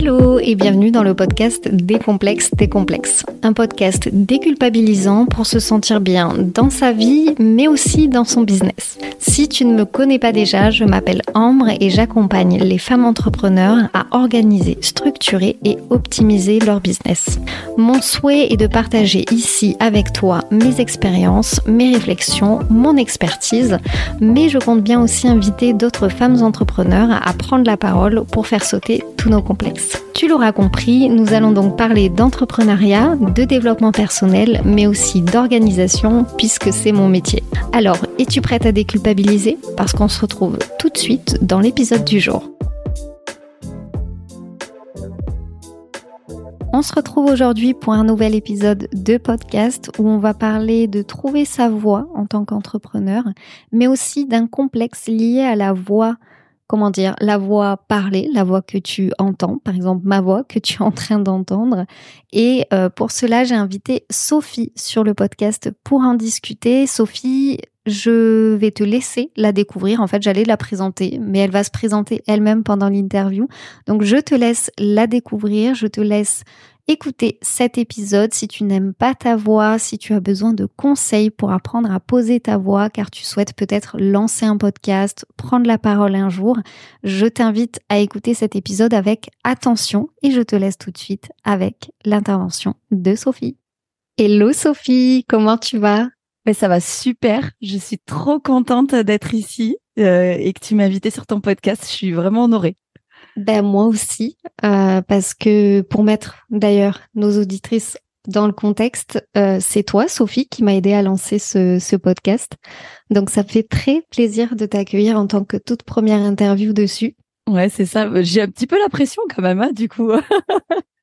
Hello et bienvenue dans le podcast Décomplexe des complexes. Un podcast déculpabilisant pour se sentir bien dans sa vie mais aussi dans son business. Si tu ne me connais pas déjà, je m'appelle Ambre et j'accompagne les femmes entrepreneurs à organiser, structurer et optimiser leur business. Mon souhait est de partager ici avec toi mes expériences, mes réflexions, mon expertise, mais je compte bien aussi inviter d'autres femmes entrepreneurs à prendre la parole pour faire sauter tous nos complexes. Tu l'auras compris, nous allons donc parler d'entrepreneuriat, de développement personnel, mais aussi d'organisation, puisque c'est mon métier. Alors, es-tu prête à déculpabiliser? Parce qu'on se retrouve tout de suite dans l'épisode du jour. On se retrouve aujourd'hui pour un nouvel épisode de podcast où on va parler de trouver sa voie en tant qu'entrepreneur, mais aussi d'un complexe lié à la voix comment dire, la voix parlée, la voix que tu entends, par exemple ma voix que tu es en train d'entendre. Et euh, pour cela, j'ai invité Sophie sur le podcast pour en discuter. Sophie, je vais te laisser la découvrir. En fait, j'allais la présenter, mais elle va se présenter elle-même pendant l'interview. Donc, je te laisse la découvrir. Je te laisse écouter cet épisode si tu n'aimes pas ta voix, si tu as besoin de conseils pour apprendre à poser ta voix, car tu souhaites peut-être lancer un podcast, prendre la parole un jour, je t'invite à écouter cet épisode avec attention et je te laisse tout de suite avec l'intervention de Sophie. Hello Sophie, comment tu vas? Mais ça va super. Je suis trop contente d'être ici euh, et que tu m'as invité sur ton podcast. Je suis vraiment honorée. Ben moi aussi, euh, parce que pour mettre d'ailleurs nos auditrices dans le contexte, euh, c'est toi, Sophie, qui m'a aidé à lancer ce, ce, podcast. Donc ça fait très plaisir de t'accueillir en tant que toute première interview dessus. Ouais, c'est ça. J'ai un petit peu la pression quand même, hein, du coup.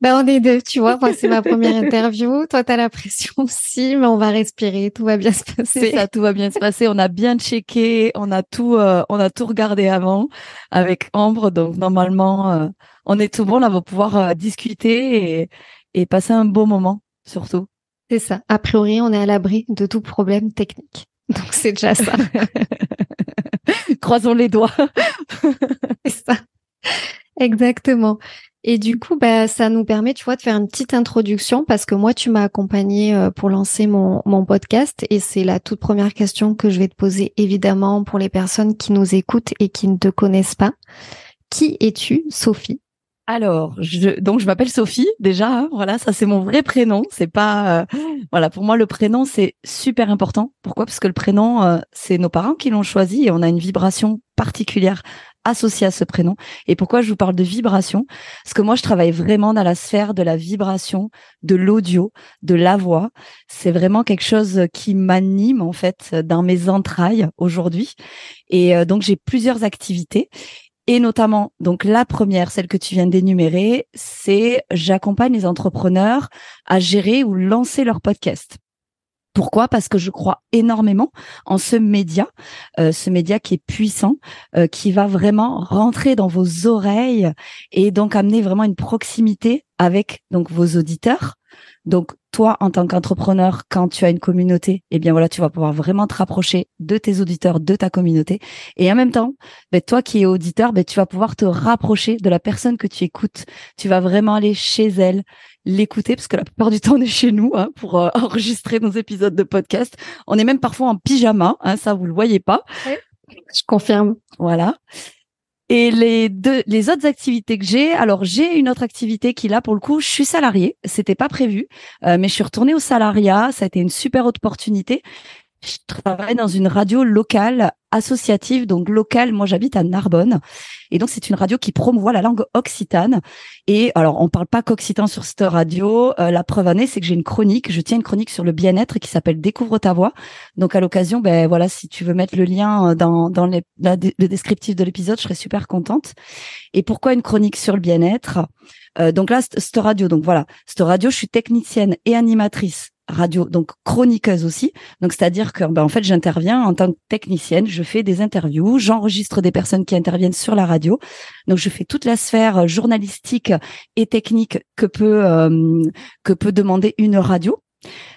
Ben, on est deux, tu vois. Moi, c'est ma première interview. Toi, t'as la pression aussi, mais on va respirer. Tout va bien se passer. Ça, tout va bien se passer. On a bien checké. On a tout, euh, on a tout regardé avant avec Ambre. Donc, normalement, euh, on est tout bon. on va pouvoir euh, discuter et, et passer un beau moment, surtout. C'est ça. A priori, on est à l'abri de tout problème technique. Donc, c'est déjà ça. Croisons les doigts. c'est ça. Exactement. Et du coup, bah, ça nous permet, tu vois, de faire une petite introduction parce que moi, tu m'as accompagné euh, pour lancer mon, mon podcast et c'est la toute première question que je vais te poser, évidemment, pour les personnes qui nous écoutent et qui ne te connaissent pas. Qui es-tu, Sophie? Alors, je, donc je m'appelle Sophie déjà. Hein, voilà, ça c'est mon vrai prénom. C'est pas, euh, voilà, pour moi le prénom c'est super important. Pourquoi? Parce que le prénom euh, c'est nos parents qui l'ont choisi et on a une vibration particulière associé à ce prénom. Et pourquoi je vous parle de vibration? Parce que moi, je travaille vraiment dans la sphère de la vibration, de l'audio, de la voix. C'est vraiment quelque chose qui m'anime en fait dans mes entrailles aujourd'hui. Et euh, donc, j'ai plusieurs activités. Et notamment, donc la première, celle que tu viens d'énumérer, c'est j'accompagne les entrepreneurs à gérer ou lancer leur podcast. Pourquoi? Parce que je crois énormément en ce média, euh, ce média qui est puissant, euh, qui va vraiment rentrer dans vos oreilles et donc amener vraiment une proximité avec donc vos auditeurs. Donc toi, en tant qu'entrepreneur, quand tu as une communauté, eh bien voilà, tu vas pouvoir vraiment te rapprocher de tes auditeurs, de ta communauté. Et en même temps, ben, toi qui es auditeur, ben, tu vas pouvoir te rapprocher de la personne que tu écoutes. Tu vas vraiment aller chez elle, l'écouter, parce que la plupart du temps, on est chez nous hein, pour euh, enregistrer nos épisodes de podcast. On est même parfois en pyjama, hein, ça vous le voyez pas. Je confirme. Voilà. Et les deux, les autres activités que j'ai, alors j'ai une autre activité qui là pour le coup, je suis salariée, c'était pas prévu, euh, mais je suis retournée au salariat, ça a été une super opportunité. Je travaille dans une radio locale associative, donc locale. Moi, j'habite à Narbonne, et donc c'est une radio qui promouvoit la langue occitane. Et alors, on parle pas qu'occitan sur cette radio. Euh, la preuve année, c'est que j'ai une chronique. Je tiens une chronique sur le bien-être qui s'appelle Découvre ta voix. Donc, à l'occasion, ben voilà, si tu veux mettre le lien dans dans les, le descriptif de l'épisode, je serais super contente. Et pourquoi une chronique sur le bien-être? Euh, Donc là, cette radio, donc voilà, cette radio, je suis technicienne et animatrice radio, donc chroniqueuse aussi. Donc c'est-à-dire que ben, en fait j'interviens en tant que technicienne, je fais des interviews, j'enregistre des personnes qui interviennent sur la radio. Donc je fais toute la sphère journalistique et technique que peut euh, que peut demander une radio.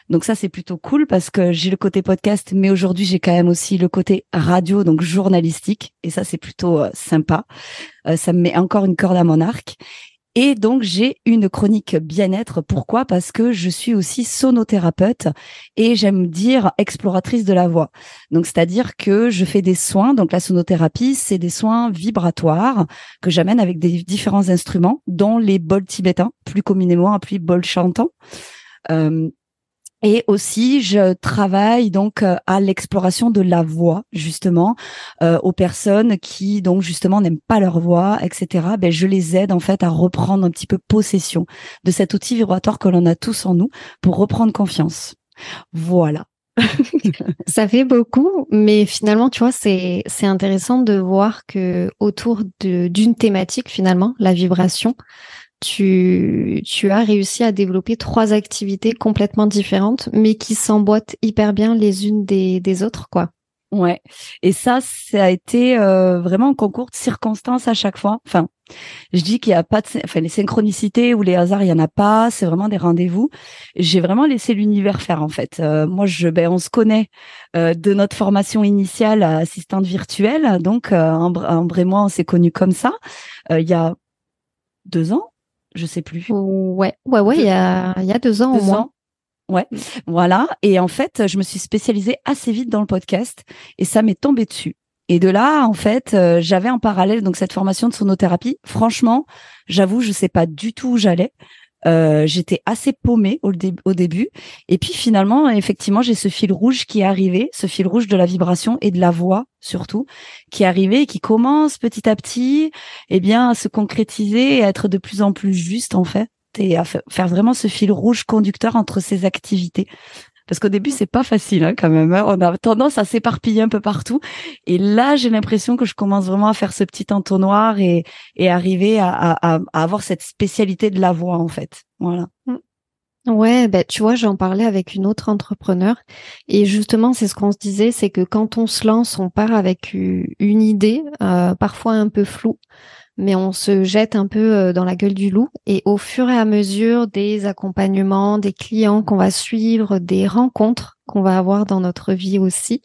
Donc ça, c'est plutôt cool parce que j'ai le côté podcast, mais aujourd'hui, j'ai quand même aussi le côté radio, donc journalistique. Et ça, c'est plutôt euh, sympa. Euh, ça me met encore une corde à mon arc. Et donc, j'ai une chronique bien-être. Pourquoi? Parce que je suis aussi sonothérapeute et j'aime dire exploratrice de la voix. Donc, c'est-à-dire que je fais des soins. Donc, la sonothérapie, c'est des soins vibratoires que j'amène avec des différents instruments, dont les bols tibétains, plus communément appelés bols chantants. Euh, et aussi, je travaille donc euh, à l'exploration de la voix, justement, euh, aux personnes qui donc justement n'aiment pas leur voix, etc. Ben je les aide en fait à reprendre un petit peu possession de cet outil vibratoire que l'on a tous en nous pour reprendre confiance. Voilà. Ça fait beaucoup, mais finalement, tu vois, c'est c'est intéressant de voir que autour d'une thématique, finalement, la vibration, tu, tu as réussi à développer trois activités complètement différentes, mais qui s'emboîtent hyper bien les unes des, des autres, quoi. Ouais. Et ça, ça a été euh, vraiment un concours de circonstances à chaque fois. Enfin, je dis qu'il n'y a pas de, enfin, les synchronicités ou les hasards, il y en a pas. C'est vraiment des rendez-vous. J'ai vraiment laissé l'univers faire, en fait. Euh, moi, je, ben, on se connaît euh, de notre formation initiale à assistante virtuelle. Donc, Ambre et moi, on s'est connus comme ça. il y a deux ans, je sais plus. Ouais, ouais, ouais, il y a, il y a deux ans au moins. Ouais, mm. voilà. Et en fait, je me suis spécialisée assez vite dans le podcast et ça m'est tombé dessus. Et de là, en fait, euh, j'avais en parallèle donc cette formation de sonothérapie. Franchement, j'avoue, je sais pas du tout où j'allais. Euh, j'étais assez paumée au, début. Et puis finalement, effectivement, j'ai ce fil rouge qui est arrivé, ce fil rouge de la vibration et de la voix surtout, qui est arrivé et qui commence petit à petit eh bien, à se concrétiser et à être de plus en plus juste en fait et à faire vraiment ce fil rouge conducteur entre ces activités. Parce qu'au début, c'est pas facile hein, quand même. Hein. On a tendance à s'éparpiller un peu partout. Et là, j'ai l'impression que je commence vraiment à faire ce petit entonnoir et, et arriver à, avoir cette spécialité de la voix, en fait. Voilà. Mm. Ouais, ben tu vois, j'en parlais avec une autre entrepreneur et justement, c'est ce qu'on se disait, c'est que quand on se lance, on part avec une idée, euh, parfois un peu floue, mais on se jette un peu euh, dans la gueule du loup et au fur et à mesure des accompagnements, des clients qu'on va suivre, des rencontres qu'on va avoir dans notre vie aussi,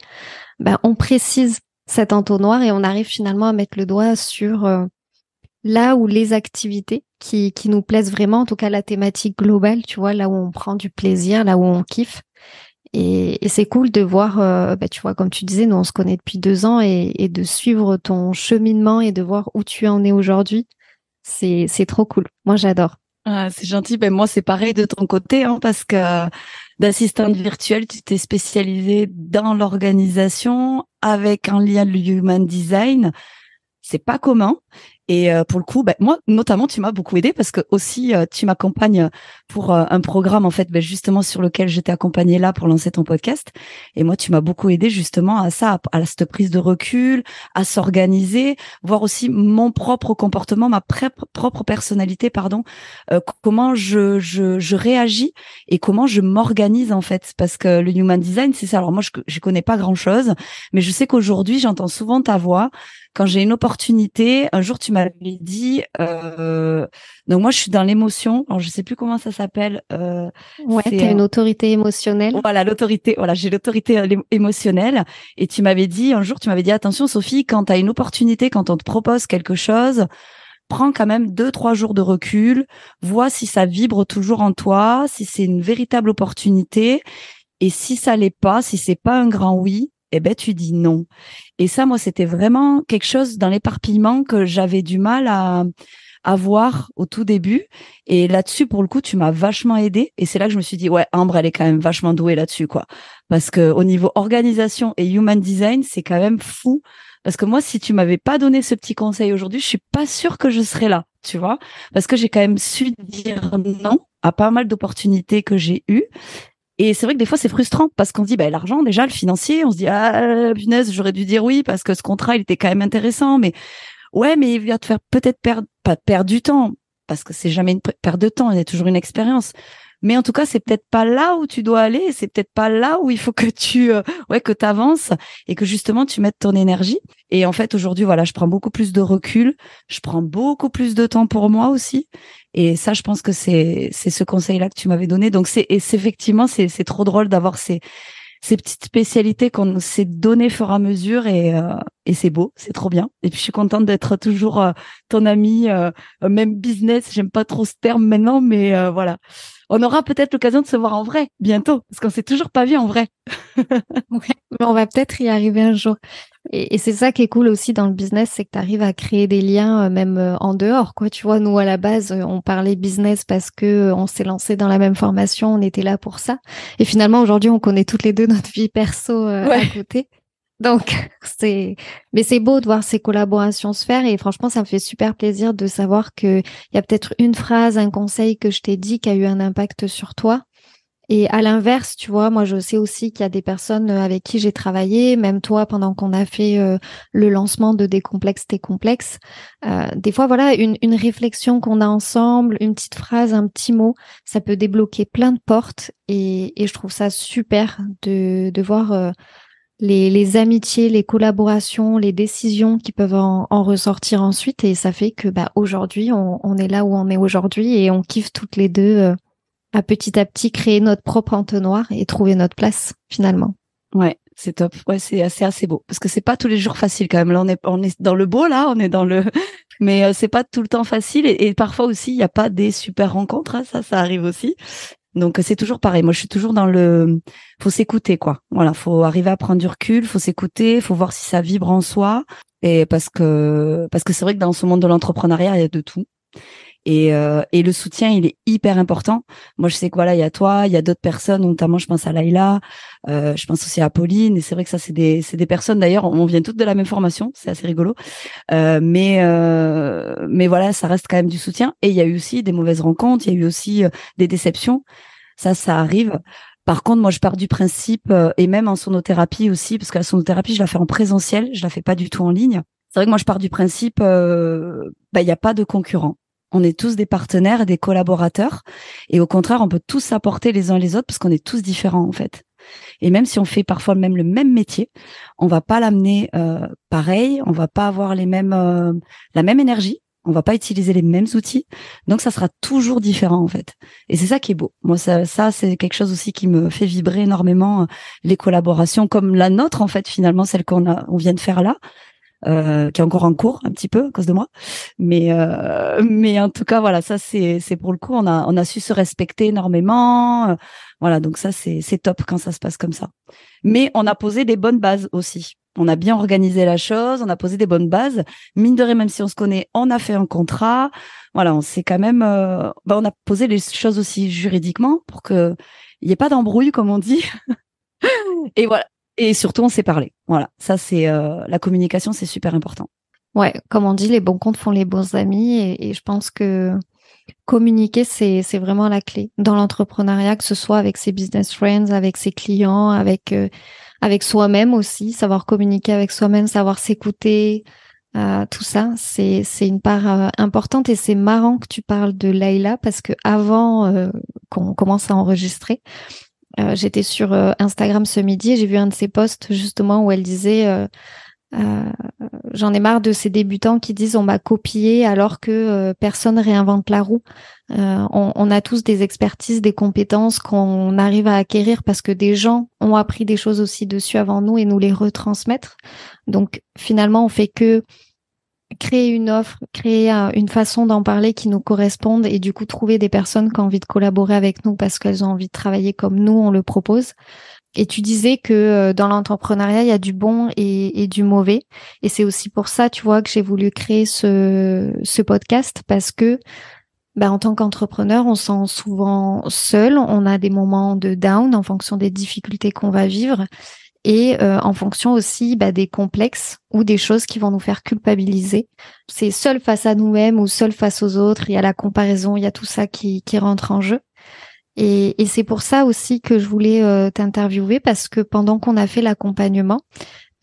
ben on précise cet entonnoir et on arrive finalement à mettre le doigt sur euh, là où les activités qui, qui nous plaisent vraiment, en tout cas la thématique globale, tu vois, là où on prend du plaisir, là où on kiffe. Et, c'est cool de voir, euh, bah, tu vois, comme tu disais, nous on se connaît depuis deux ans et, de suivre ton cheminement et de voir où tu en es aujourd'hui. C'est, c'est trop cool. Moi, j'adore. Ah, c'est gentil. Ben, moi, c'est pareil de ton côté, hein, parce que d'assistante virtuelle, tu t'es spécialisée dans l'organisation avec un lien le human design. C'est pas commun. Et euh, pour le coup, bah, moi notamment, tu m'as beaucoup aidé parce que aussi euh, tu m'accompagnes pour euh, un programme en fait, bah, justement sur lequel je t'ai accompagné là pour lancer ton podcast. Et moi, tu m'as beaucoup aidé justement à ça, à, cette prise de recul, à s'organiser, voir aussi mon propre comportement, ma propre personnalité, pardon, comment je, je, je réagis et comment je m'organise en fait. Parce que le human design, c'est ça. Alors moi, je, je connais pas grand chose, mais je sais qu'aujourd'hui, j'entends souvent ta voix quand j'ai une opportunité, un jour tu m'avais dit, euh, donc moi je suis dans l'émotion, alors je sais plus comment ça s'appelle. Euh, ouais, t'as une autorité émotionnelle. Voilà, l'autorité, voilà, j'ai l'autorité euh, émotionnelle. Et tu m'avais dit, un jour tu m'avais dit, attention Sophie, quand tu as une opportunité, quand on te propose quelque chose, prends quand même deux, trois jours de recul, vois si ça vibre toujours en toi, si c'est une véritable opportunité. Et si ça l'est pas, si c'est pas un grand oui, eh ben tu dis non. Et ça, moi, c'était vraiment quelque chose dans l'éparpillement que j'avais du mal à, à voir au tout début. Et là-dessus, pour le coup, tu m'as vachement aidé. Et c'est là que je me suis dit, ouais, Ambre, elle est quand même vachement douée là-dessus, quoi. Parce que au niveau organisation et human design, c'est quand même fou. Parce que moi, si tu m'avais pas donné ce petit conseil aujourd'hui, je suis pas sûre que je serais là, tu vois. Parce que j'ai quand même su dire non à pas mal d'opportunités que j'ai eues. Et c'est vrai que des fois c'est frustrant parce qu'on dit bah l'argent déjà le financier, on se dit ah punaise j'aurais dû dire oui parce que ce contrat il était quand même intéressant, mais ouais mais il va te faire peut-être perdre pas perdre du temps parce que c'est jamais une perte de temps, il y a toujours une expérience, Mais en tout cas, c'est peut-être pas là où tu dois aller, c'est peut-être pas là où il faut que tu euh, ouais que tu avances et que justement tu mettes ton énergie. Et en fait, aujourd'hui, voilà, je prends beaucoup plus de recul, je prends beaucoup plus de temps pour moi aussi. Et ça, je pense que c'est c'est ce conseil-là que tu m'avais donné. Donc c'est effectivement c'est c'est trop drôle d'avoir ces ces petites spécialités qu'on s'est données fur et à mesure et, euh, et c'est beau, c'est trop bien. Et puis je suis contente d'être toujours euh, ton amie, euh, même business. J'aime pas trop ce terme maintenant, mais voilà. On aura peut-être l'occasion de se voir en vrai bientôt, parce qu'on s'est toujours pas vu en vrai. ouais, mais on va peut-être y arriver un jour. Et, c'est ça qui est cool aussi dans le business, c'est que tu arrives à créer des liens même en dehors. Quoi, tu vois, nous à la base, on parlait business parce que on s'est lancé dans la même formation, on était là pour ça. Et finalement, aujourd'hui, on connaît toutes les deux notre vie perso à côté. Donc, c'est, mais c'est beau de voir ces collaborations se faire et franchement, ça me fait super plaisir de savoir que il y a peut-être une phrase, un conseil que je t'ai dit qui a eu un impact sur toi. Et à l'inverse, tu vois, moi, je sais aussi qu'il y a des personnes avec qui j'ai travaillé, même toi, pendant qu'on a fait euh, le lancement de Décomplexe tes complexes. Euh, des fois, voilà, une, une réflexion qu'on a ensemble, une petite phrase, un petit mot, ça peut débloquer plein de portes. Et, et je trouve ça super de, de voir euh, les, les, amitiés, les collaborations, les décisions qui peuvent en, ressortir ensuite. Et ça fait que bah, aujourd'hui, on, on, est là où on est aujourd'hui et on kiffe toutes les deux euh, à petit à petit créer notre propre entonnoir et trouver notre place finalement. Ouais, c'est top. Ouais, c'est assez assez beau parce que c'est pas tous les jours facile quand même. Là, on est on est dans le beau là, on est dans le mais euh, c'est pas tout le temps facile et, parfois aussi il y a pas des super rencontres, hein, ça ça arrive aussi. Donc c'est toujours pareil. Moi, je suis toujours dans le faut s'écouter quoi. Voilà, faut arriver à prendre du recul, faut s'écouter, faut voir si ça vibre en soi et parce que parce que c'est vrai que dans ce monde de l'entrepreneuriat, il y a de tout. Et, euh, et le soutien, il est hyper important. Moi, je sais que voilà, il y a toi, il y a d'autres personnes, notamment je pense à Laïla, euh, je pense aussi à Pauline. Et c'est vrai que ça, c'est des, c'est des personnes. D'ailleurs, on vient toutes de la même formation, c'est assez rigolo. Euh, mais, euh, mais voilà, ça reste quand même du soutien. Et il y a eu aussi des mauvaises rencontres, il y a eu aussi euh, des déceptions. Ça, ça arrive. Par contre, moi, je pars du principe, euh, et même en sonothérapie aussi, parce que la sonothérapie, je la fais en présentiel, je la fais pas du tout en ligne. C'est vrai que moi, je pars du principe, bah, il n'y a pas de concurrent. On est tous des partenaires et des collaborateurs. Et au contraire, on peut tous s'apporter les uns les autres parce qu'on est tous différents, en fait. Et même si on fait parfois même le même métier, on va pas l'amener euh, pareil, on va pas avoir les mêmes euh, la même énergie, on va pas utiliser les mêmes outils, donc ça sera toujours différent en fait. Et c'est ça qui est beau. Moi ça, ça c'est quelque chose aussi qui me fait vibrer énormément euh, les collaborations comme la nôtre en fait finalement celle qu'on on vient de faire là. Euh, qui est encore en cours un petit peu à cause de moi. Mais euh, mais en tout cas voilà, ça c'est c'est pour le coup on a on a su se respecter énormément. Euh, voilà, donc ça c'est c'est top quand ça se passe comme ça. Mais on a posé des bonnes bases aussi. On a bien organisé la chose, on a posé des bonnes bases. Mine de rien, même si on se connaît, on a fait un contrat. Voilà, on s'est quand même, bah, on a posé les choses aussi juridiquement pour que il y ait pas d'embrouille comme on dit. Et voilà, et surtout, on s'est parlé. Voilà, ça c'est euh, la communication, c'est super important. Ouais, comme on dit, les bons comptes font les bons amis, et, je pense que communiquer, c'est c'est vraiment la clé dans l'entrepreneuriat, que ce soit avec ses business friends, avec ses clients, avec euh, avec soi-même aussi, savoir communiquer avec soi-même, savoir s'écouter. Euh, tout ça, c'est une part importante et c'est marrant que tu parles de Laila parce que avant qu'on commence à enregistrer, euh, j'étais sur euh, Instagram ce midi et j'ai vu un de ses posts justement où elle disait euh, j'en ai marre de ces débutants qui disent on m'a copié alors que personne réinvente la roue. On, on, a tous des expertises, des compétences qu'on arrive à acquérir parce que des gens ont appris des choses aussi dessus avant nous et nous les retransmettre. Donc finalement, on fait que créer une offre, créer une façon d'en parler qui nous corresponde et du coup trouver des personnes qui ont envie de collaborer avec nous parce qu'elles ont envie de travailler comme nous, on le propose. Et tu disais que euh, dans l'entrepreneuriat, il y a du bon et, du mauvais. Et c'est aussi pour ça, tu vois, que j'ai voulu créer ce, ce podcast parce que bah, en tant qu'entrepreneur, on se sent souvent seul. On a des moments de down en fonction des difficultés qu'on va vivre et euh, en fonction aussi bah, des complexes ou des choses qui vont nous faire culpabiliser. C'est seul face à nous-mêmes ou seul face aux autres, il y a la comparaison, il y a tout ça qui, qui rentre en jeu. Et, et c'est pour ça aussi que je voulais euh, t'interviewer parce que pendant qu'on a fait l'accompagnement,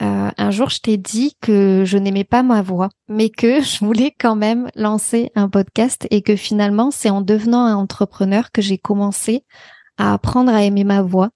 euh, un jour, je t'ai dit que je n'aimais pas ma voix, mais que je voulais quand même lancer un podcast et que finalement, c'est en devenant un entrepreneur que j'ai commencé à apprendre à aimer ma voix.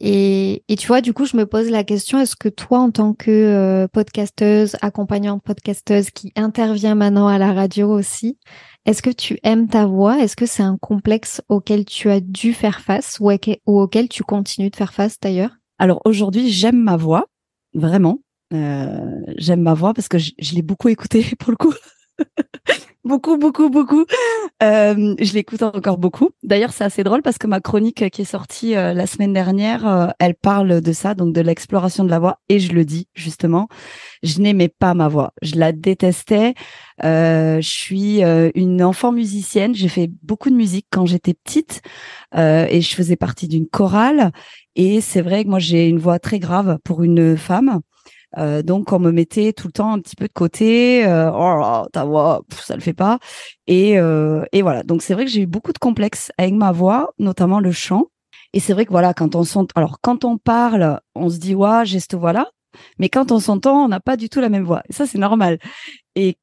Et, et, tu vois, du coup, je me pose la question, est-ce que toi, en tant que euh, podcasteuse, accompagnante podcasteuse qui intervient maintenant à la radio aussi, est-ce que tu aimes ta voix? Est-ce que c'est un complexe auquel tu as dû faire face ou, auquel tu continues de faire face d'ailleurs? Alors aujourd'hui, j'aime ma voix, vraiment. Euh, j'aime ma voix parce que je, je l'ai beaucoup écoutée pour le coup. Beaucoup, beaucoup, beaucoup. Euh, je l'écoute encore beaucoup. D'ailleurs, c'est assez drôle parce que ma chronique qui est sortie euh, la semaine dernière, euh, elle parle de ça, donc de l'exploration de la voix. Et je le dis justement, je n'aimais pas ma voix. Je la détestais. je suis une enfant musicienne. J'ai fait beaucoup de musique quand j'étais petite et je faisais partie d'une chorale. Et c'est vrai que moi, j'ai une voix très grave pour une femme. Euh, donc on me mettait tout le temps un petit peu de côté. Euh, oh ta voix, ça le fait pas. Et, euh, et voilà. Donc c'est vrai que j'ai eu beaucoup de complexes avec ma voix, notamment le chant. Et c'est vrai que voilà, quand on s'entend, alors quand on parle, on se dit ouais, j'ai cette voix-là. Mais quand on s'entend, on n'a pas du tout la même voix. Et ça c'est normal. Et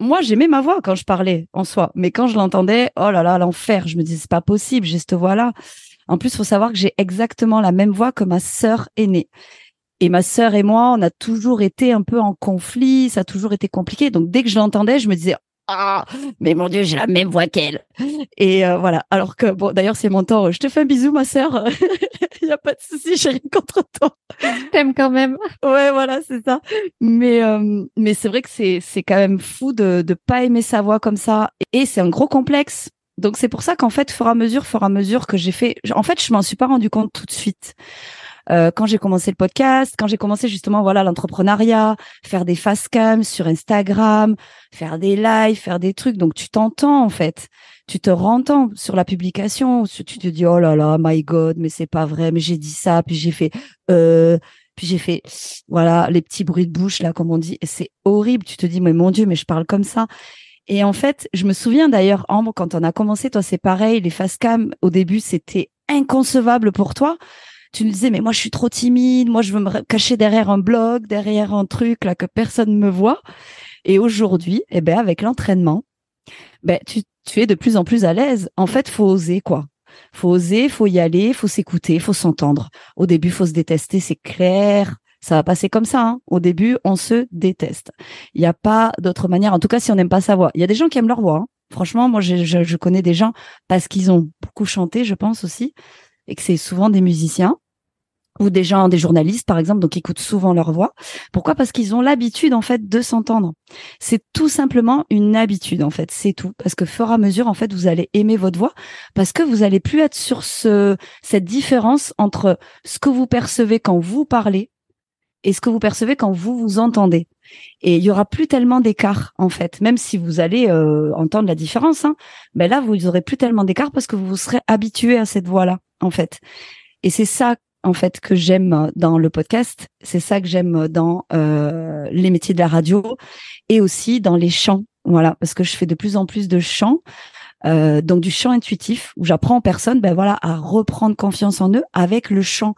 moi, j'aimais ma voix quand je parlais en soi, mais quand je l'entendais, oh là là, l'enfer. Je me disais c'est pas possible, j'ai cette voix-là. En plus, faut savoir que j'ai exactement la même voix que ma sœur aînée. Et ma sœur et moi, on a toujours été un peu en conflit, ça a toujours été compliqué. Donc dès que je l'entendais, je me disais ah, mais mon Dieu, j'ai la même voix qu'elle. Et euh, voilà. Alors que bon, d'ailleurs, c'est mon temps. Je te fais un bisou, ma sœur. Il y a pas de souci, j'ai rien contre toi. T'aimes quand même. Ouais, voilà, c'est ça. Mais euh, mais c'est vrai que c'est c'est quand même fou de de pas aimer sa voix comme ça. Et c'est un gros complexe. Donc c'est pour ça qu'en fait, fur et à mesure, fur et à mesure que j'ai fait, en fait, je m'en suis pas rendu compte tout de suite. Euh, quand j'ai commencé le podcast, quand j'ai commencé justement voilà l'entrepreneuriat, faire des face cam sur Instagram, faire des lives, faire des trucs. Donc tu t'entends en fait, tu te rentends sur la publication, tu te dis oh là là, my God, mais c'est pas vrai, mais j'ai dit ça, puis j'ai fait euh, puis j'ai fait voilà les petits bruits de bouche là comme on dit, c'est horrible. Tu te dis mais mon Dieu, mais je parle comme ça. Et en fait, je me souviens d'ailleurs, Ambre, quand on a commencé, toi, c'est pareil, les face cam, au début, c'était inconcevable pour toi tu me disais mais moi je suis trop timide, moi je veux me cacher derrière un blog, derrière un truc là que personne ne me voit. Et aujourd'hui, eh ben avec l'entraînement, ben tu, tu es de plus en plus à l'aise. En fait, faut oser quoi. Faut oser, faut y aller, faut s'écouter, faut s'entendre. Au début, faut se détester, c'est clair. Ça va passer comme ça. Hein. Au début, on se déteste. Il n'y a pas d'autre manière. En tout cas, si on n'aime pas sa voix. Il y a des gens qui aiment leur voix. Hein. Franchement, moi, je, je, je connais des gens parce qu'ils ont beaucoup chanté, je pense aussi et que c'est souvent des musiciens ou des gens, des journalistes par exemple, donc écoutent souvent leur voix. Pourquoi? Parce qu'ils ont l'habitude en fait de s'entendre. C'est tout simplement une habitude en fait, c'est tout. Parce que fur et à mesure en fait, vous allez aimer votre voix parce que vous allez plus être sur ce cette différence entre ce que vous percevez quand vous parlez et ce que vous percevez quand vous vous entendez. Et il y aura plus tellement d'écart en fait, même si vous allez euh, entendre la différence. Hein, mais là, vous aurez plus tellement d'écart parce que vous vous serez habitué à cette voix-là en fait. Et c'est ça en fait que j'aime dans le podcast, c'est ça que j'aime dans euh, les métiers de la radio et aussi dans les chants. Voilà, parce que je fais de plus en plus de chants. Euh, donc du chant intuitif où j'apprends en personne ben voilà à reprendre confiance en eux avec le chant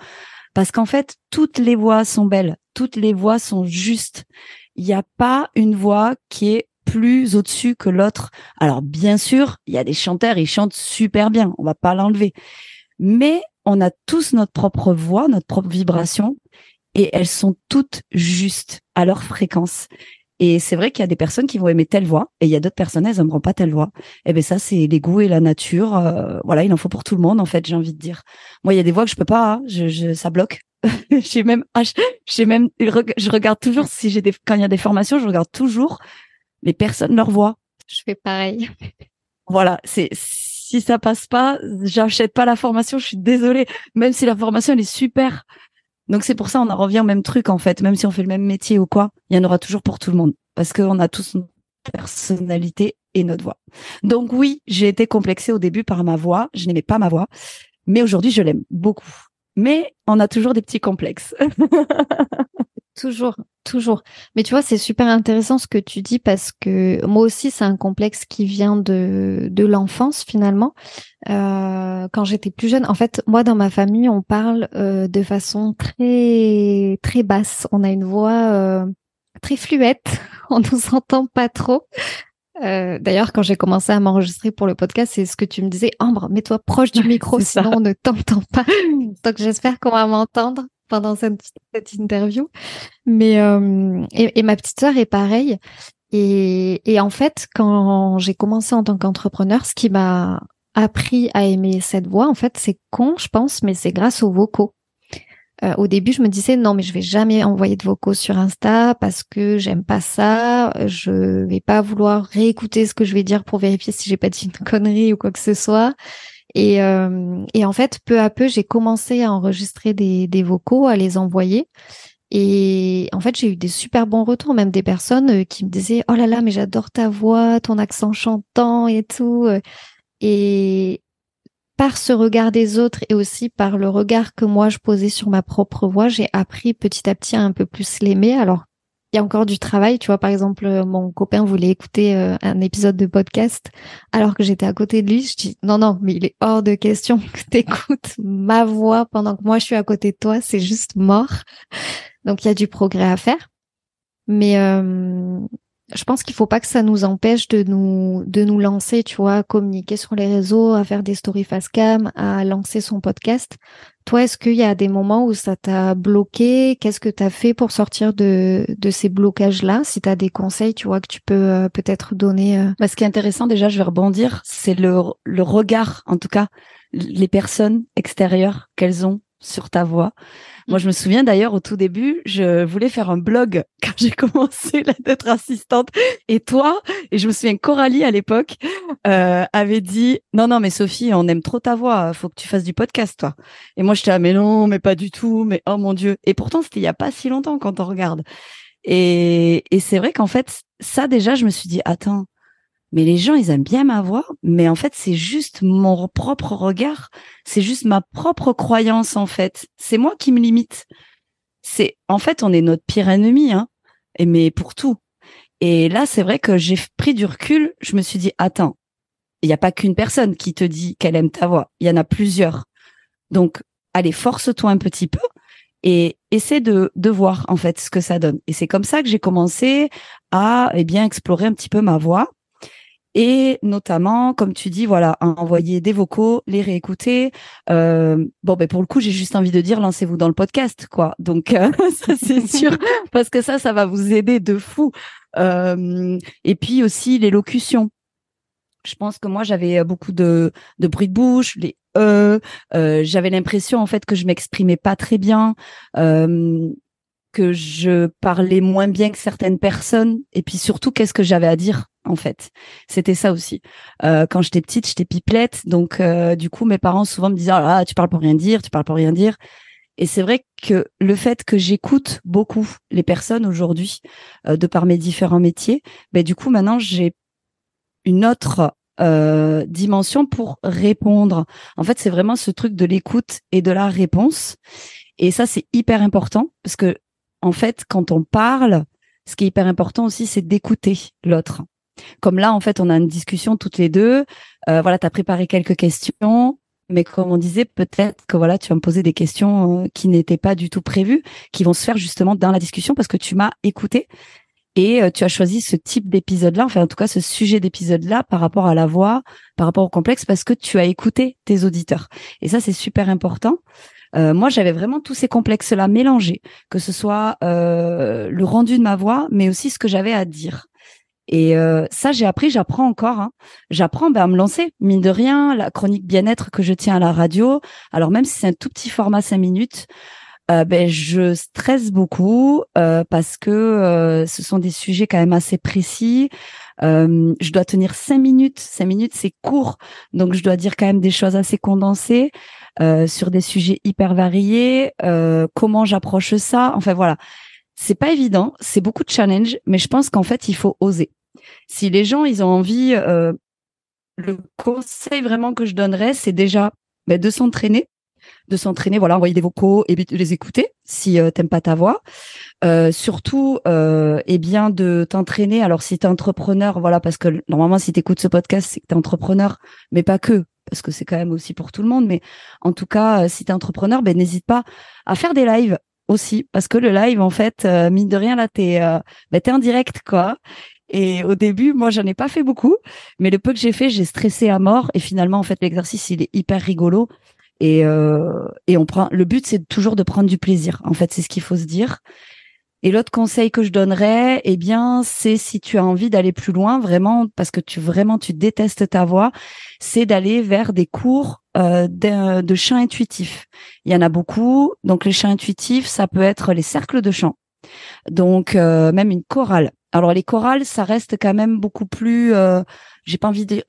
parce qu'en fait toutes les voix sont belles toutes les voix sont justes il n'y a pas une voix qui est plus au-dessus que l'autre alors bien sûr il y a des chanteurs ils chantent super bien on va pas l'enlever mais on a tous notre propre voix, notre propre vibration, et elles sont toutes justes à leur fréquence. Et c'est vrai qu'il y a des personnes qui vont aimer telle voix, et il y a d'autres personnes, elles n'aimeront pas telle voix. Et eh ben ça, c'est les goûts et la nature. Euh, voilà, il en faut pour tout le monde, en fait, j'ai envie de dire. Moi, il y a des voix que je peux pas, hein. je, ça bloque. j'ai même, ah, j'ai même, je regarde toujours si j'ai des, quand il y a des formations, je regarde toujours les personnes leur voix. Je fais pareil. Voilà, c'est si ça passe pas, j'achète pas la formation, je suis désolée, même si la formation elle est super. Donc c'est pour ça on en revient au même truc en fait, même si on fait le même métier ou quoi, il y en aura toujours pour tout le monde parce qu'on a tous notre personnalité et notre voix. Donc oui, j'ai été complexée au début par ma voix, je n'aimais pas ma voix, mais aujourd'hui je l'aime beaucoup. Mais on a toujours des petits complexes. Toujours, toujours. Mais tu vois, c'est super intéressant ce que tu dis parce que moi aussi, c'est un complexe qui vient de, de l'enfance finalement. Euh, quand j'étais plus jeune, en fait, moi dans ma famille, on parle euh, de façon très très basse. On a une voix euh, très fluette. On nous entend pas trop. Euh, D'ailleurs, quand j'ai commencé à m'enregistrer pour le podcast, c'est ce que tu me disais, Ambre, mets-toi proche du micro, sinon on ne t'entend pas. Donc j'espère qu'on va m'entendre pendant cette, interview. Mais euh, et, et, ma petite sœur est pareille. Et, et en fait, quand j'ai commencé en tant qu'entrepreneur, ce qui m'a appris à aimer cette voix, en fait, c'est con, je pense, mais c'est grâce aux vocaux. Euh, au début, je me disais non, mais je vais jamais envoyer de vocaux sur Insta parce que j'aime pas ça. Je vais pas vouloir réécouter ce que je vais dire pour vérifier si j'ai pas dit une connerie ou quoi que ce soit. Et, euh, et en fait, peu à peu, j'ai commencé à enregistrer des, des vocaux, à les envoyer. Et en fait, j'ai eu des super bons retours, même des personnes euh, qui me disaient Oh là là, mais j'adore ta voix, ton accent chantant et tout. Et par ce regard des autres et aussi par le regard que moi je posais sur ma propre voix, j'ai appris petit à petit à un peu plus l'aimer. Alors, il y a encore du travail, tu vois. Par exemple, mon copain voulait écouter euh, un épisode de podcast alors que j'étais à côté de lui. Je dis non, non, mais il est hors de question que t'écoutes ma voix pendant que moi je suis à côté de toi. C'est juste mort. Donc il y a du progrès à faire. Mais euh, je pense qu'il faut pas que ça nous empêche de nous de nous lancer, tu vois, à communiquer sur les réseaux, à faire des stories face cam, à lancer son podcast. Toi, est-ce qu'il y a des moments où ça t'a bloqué? Qu'est-ce que tu as fait pour sortir de, de ces blocages-là? Si tu as des conseils, tu vois, que tu peux euh, peut-être donner. Euh... Bah, ce qui est intéressant, déjà, je vais rebondir, c'est le, le regard, en tout cas, les personnes extérieures qu'elles ont sur ta voix. Moi, je me souviens d'ailleurs au tout début, je voulais faire un blog quand j'ai commencé d'être assistante. Et toi, et je me souviens Coralie à l'époque euh, avait dit non non mais Sophie, on aime trop ta voix, faut que tu fasses du podcast toi. Et moi j'étais ah mais non mais pas du tout, mais oh mon dieu. Et pourtant c'était il y a pas si longtemps quand on regarde. Et, et c'est vrai qu'en fait ça déjà je me suis dit attends mais les gens, ils aiment bien ma voix, mais en fait, c'est juste mon propre regard, c'est juste ma propre croyance, en fait. C'est moi qui me limite. C'est, en fait, on est notre pire ennemi, hein, et mais pour tout. Et là, c'est vrai que j'ai pris du recul, je me suis dit, attends, il n'y a pas qu'une personne qui te dit qu'elle aime ta voix, il y en a plusieurs. Donc, allez, force-toi un petit peu et essaie de, de voir, en fait, ce que ça donne. Et c'est comme ça que j'ai commencé à, eh bien, explorer un petit peu ma voix et notamment, comme tu dis, voilà, envoyer des vocaux, les réécouter. Euh, bon, ben pour le coup, j'ai juste envie de dire, lancez-vous dans le podcast, quoi. Donc euh, ça c'est sûr, parce que ça, ça va vous aider de fou. Euh, et puis aussi l'élocution. Je pense que moi j'avais beaucoup de, de bruit de bouche, les e, euh, j'avais l'impression en fait que je m'exprimais pas très bien. Que je parlais moins bien que certaines personnes et puis surtout qu'est-ce que j'avais à dire en fait? C'était ça aussi. Euh, quand j'étais petite j'étais pipelette donc euh, du coup mes parents souvent me disaient ah tu parles pour rien dire tu parles pour rien dire. Et c'est vrai que le fait que j'écoute beaucoup les personnes aujourd'hui euh, de par mes différents métiers ben du coup maintenant j'ai une autre euh, dimension pour répondre. En fait c'est vraiment ce truc de l'écoute et de la réponse. Et ça, c'est hyper important parce que en fait, quand on parle, ce qui est hyper important aussi, c'est d'écouter l'autre. Comme là, en fait, on a une discussion toutes les deux. Euh, voilà, tu as préparé quelques questions, mais comme on disait, peut-être que voilà, tu vas me poser des questions euh, qui n'étaient pas du tout prévues, qui vont se faire justement dans la discussion parce que tu m'as écouté et euh, tu as choisi ce type d'épisode-là, enfin en tout cas ce sujet d'épisode-là par rapport à la voix, par rapport au complexe, parce que tu as écouté tes auditeurs. Et ça, c'est super important. Euh, moi, j'avais vraiment tous ces complexes-là mélangés, que ce soit euh, le rendu de ma voix, mais aussi ce que j'avais à dire. Et euh, ça, j'ai appris, j'apprends encore. Hein. J'apprends ben, à me lancer, mine de rien, la chronique bien-être que je tiens à la radio. Alors même si c'est un tout petit format 5 minutes, euh, ben, je stresse beaucoup euh, parce que euh, ce sont des sujets quand même assez précis. Je dois tenir cinq minutes. Cinq minutes, c'est court, donc je dois dire quand même des choses assez condensées. Euh, sur des sujets hyper variés. Euh, comment j'approche ça? Enfin voilà, c'est pas évident, c'est beaucoup de challenge, mais je pense qu'en fait il faut oser. Si les gens ils ont envie, euh, le conseil vraiment que je donnerais, c'est déjà ben, de s'entraîner. De s'entraîner, voilà, envoyer des vocaux et les écouter si euh, t'aimes pas ta voix. Euh, surtout, euh, eh bien, de t'entraîner. Alors, si t'es entrepreneur, voilà, parce que normalement, si t'écoutes ce podcast, c'est que t'es entrepreneur, mais pas que, parce que c'est quand même aussi pour tout le monde. Mais en tout cas, euh, si t'es entrepreneur, ben n'hésite pas à faire des lives aussi, parce que le live, en fait, euh, mine de rien, là, t'es, euh, ben, t'es en direct, quoi. Et au début, moi, j'en ai pas fait beaucoup, mais le peu que j'ai fait, j'ai stressé à mort. Et finalement, en fait, l'exercice, il est hyper rigolo. Et, euh, et on prend. Le but, c'est toujours de prendre du plaisir. En fait, c'est ce qu'il faut se dire. Et l'autre conseil que je donnerais, eh bien, c'est si tu as envie d'aller plus loin, vraiment, parce que tu vraiment tu détestes ta voix, c'est d'aller vers des cours euh, de, chant intuitif. Il y en a beaucoup. Donc, les chants intuitifs, ça peut être les cercles de chant. Donc, euh, même une chorale. Alors les chorales, ça reste quand même beaucoup plus, euh, j'ai pas envie de,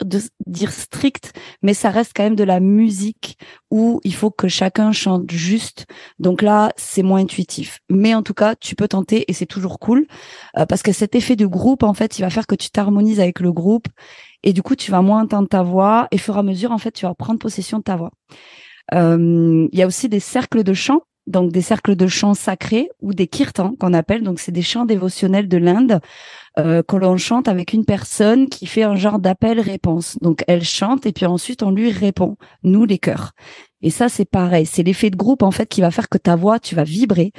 dire strict, mais ça reste quand même de la musique où il faut que chacun chante juste. Donc là, c'est moins intuitif. Mais en tout cas, tu peux tenter et c'est toujours cool euh, parce que cet effet de groupe, en fait, il va faire que tu t'harmonises avec le groupe et du coup, tu vas moins entendre ta voix et au fur et à mesure, en fait, tu vas prendre possession de ta voix. Euh, il y a aussi des cercles de chant donc des cercles de chants sacrés ou des kirtans qu'on appelle. Donc c'est des chants dévotionnels de l'Inde euh, que l'on chante avec une personne qui fait un genre d'appel-réponse. Donc elle chante et puis ensuite on lui répond, nous les chœurs. Et ça c'est pareil, c'est l'effet de groupe en fait qui va faire que ta voix, tu vas vibrer.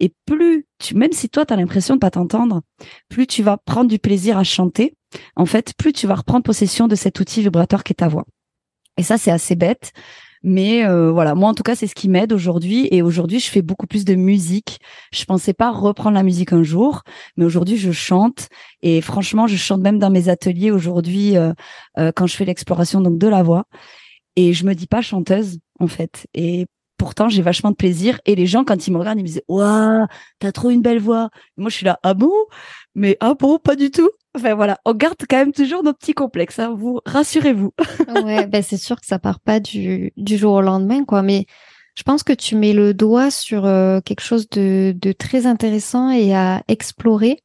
Et plus tu, même si toi tu as l'impression de pas t'entendre, plus tu vas prendre du plaisir à chanter. En fait, plus tu vas reprendre possession de cet outil vibratoire qui est ta voix. Et ça c'est assez bête. Mais euh, voilà, moi en tout cas, c'est ce qui m'aide aujourd'hui. Et aujourd'hui, je fais beaucoup plus de musique. Je pensais pas reprendre la musique un jour, mais aujourd'hui, je chante. Et franchement, je chante même dans mes ateliers aujourd'hui euh, euh, quand je fais l'exploration donc de la voix. Et je me dis pas chanteuse en fait. Et pourtant, j'ai vachement de plaisir. Et les gens, quand ils me regardent, ils me disent Waouh, t'as trop une belle voix. moi, je suis là, ah bon Mais ah bon, pas du tout. Enfin voilà, on garde quand même toujours nos petits complexes, hein, vous rassurez-vous. ouais, ben c'est sûr que ça part pas du, du jour au lendemain, quoi. Mais je pense que tu mets le doigt sur euh, quelque chose de, de, très intéressant et à explorer.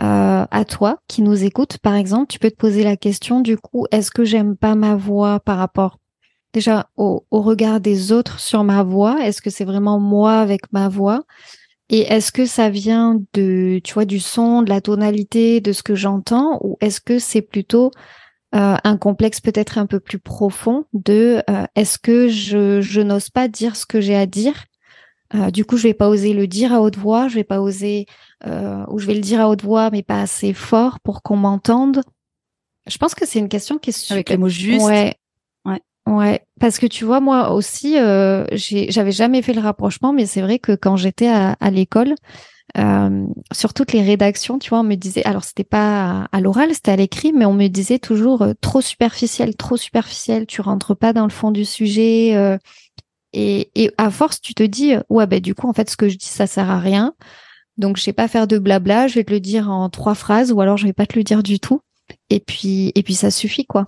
Euh, à toi qui nous écoute, par exemple, tu peux te poser la question du coup, est-ce que j'aime pas ma voix par rapport déjà au, au regard des autres sur ma voix? Est-ce que c'est vraiment moi avec ma voix? Et est-ce que ça vient de, tu vois, du son, de la tonalité, de ce que j'entends, ou est-ce que c'est plutôt euh, un complexe peut-être un peu plus profond de euh, est-ce que je, je n'ose pas dire ce que j'ai à dire? Euh, Du coup, je vais pas oser le dire à haute voix, je vais pas oser, ou je vais le dire à haute voix, mais pas assez fort pour qu'on m'entende. Je pense que c'est une question qui est super... Avec les mots justes. Ouais. Ouais, parce que tu vois, moi aussi, euh, j'avais jamais fait le rapprochement, mais c'est vrai que quand j'étais à, l'école, euh, sur toutes les rédactions, tu vois, on me disait, alors c'était pas à, l'oral, c'était à l'écrit, mais on me disait toujours euh, trop superficiel, trop superficiel, tu rentres pas dans le fond du sujet. Euh, et, et à force, tu te dis, ouais, ben du coup, en fait, ce que je dis, ça sert à rien. Donc, je sais pas faire de blabla, je vais te le dire en trois phrases, ou alors je vais pas te le dire du tout. Et puis, et puis ça suffit, quoi